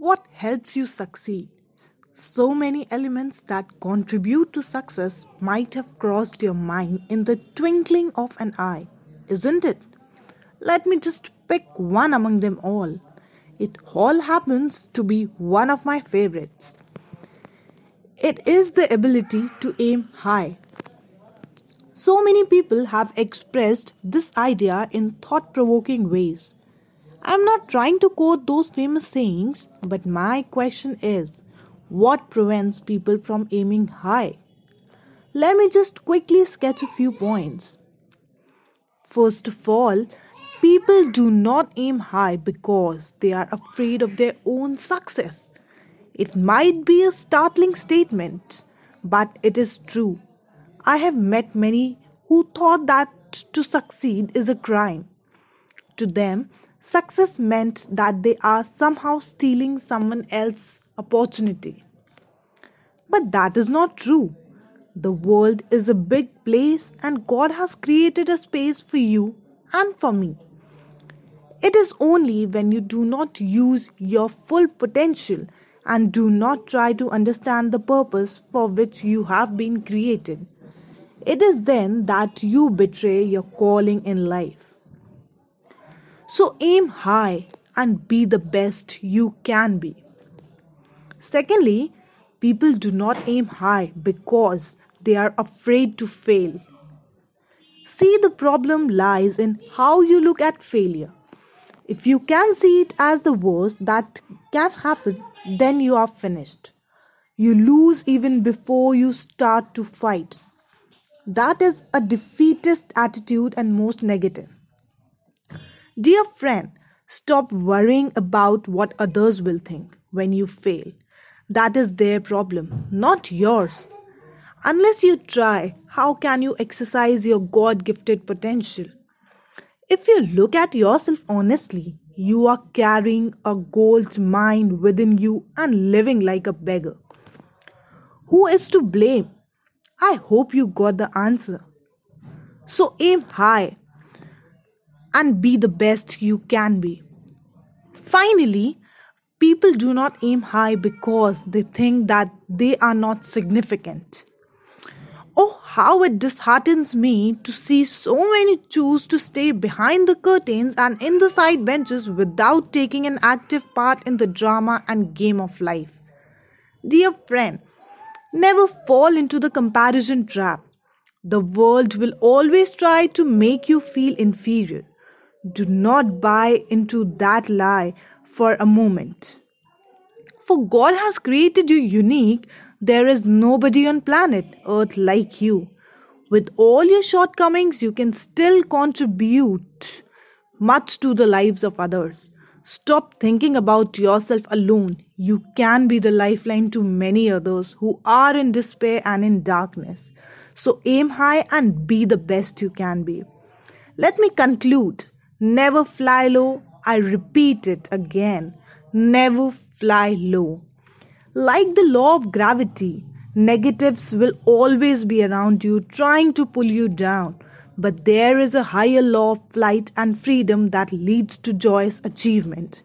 What helps you succeed? So many elements that contribute to success might have crossed your mind in the twinkling of an eye, isn't it? Let me just pick one among them all. It all happens to be one of my favorites. It is the ability to aim high. So many people have expressed this idea in thought provoking ways. I'm not trying to quote those famous sayings, but my question is what prevents people from aiming high? Let me just quickly sketch a few points. First of all, people do not aim high because they are afraid of their own success. It might be a startling statement, but it is true. I have met many who thought that to succeed is a crime. To them, Success meant that they are somehow stealing someone else's opportunity. But that is not true. The world is a big place and God has created a space for you and for me. It is only when you do not use your full potential and do not try to understand the purpose for which you have been created. It is then that you betray your calling in life. So aim high and be the best you can be. Secondly, people do not aim high because they are afraid to fail. See, the problem lies in how you look at failure. If you can see it as the worst that can happen, then you are finished. You lose even before you start to fight. That is a defeatist attitude and most negative. Dear friend, stop worrying about what others will think when you fail. That is their problem, not yours. Unless you try, how can you exercise your God gifted potential? If you look at yourself honestly, you are carrying a gold mine within you and living like a beggar. Who is to blame? I hope you got the answer. So aim high and be the best you can be. Finally, people do not aim high because they think that they are not significant. Oh, how it disheartens me to see so many choose to stay behind the curtains and in the side benches without taking an active part in the drama and game of life. Dear friend, never fall into the comparison trap. The world will always try to make you feel inferior. Do not buy into that lie for a moment. For God has created you unique. There is nobody on planet Earth like you. With all your shortcomings, you can still contribute much to the lives of others. Stop thinking about yourself alone. You can be the lifeline to many others who are in despair and in darkness. So aim high and be the best you can be. Let me conclude. Never fly low. I repeat it again. Never fly low. Like the law of gravity, negatives will always be around you trying to pull you down. But there is a higher law of flight and freedom that leads to joyous achievement.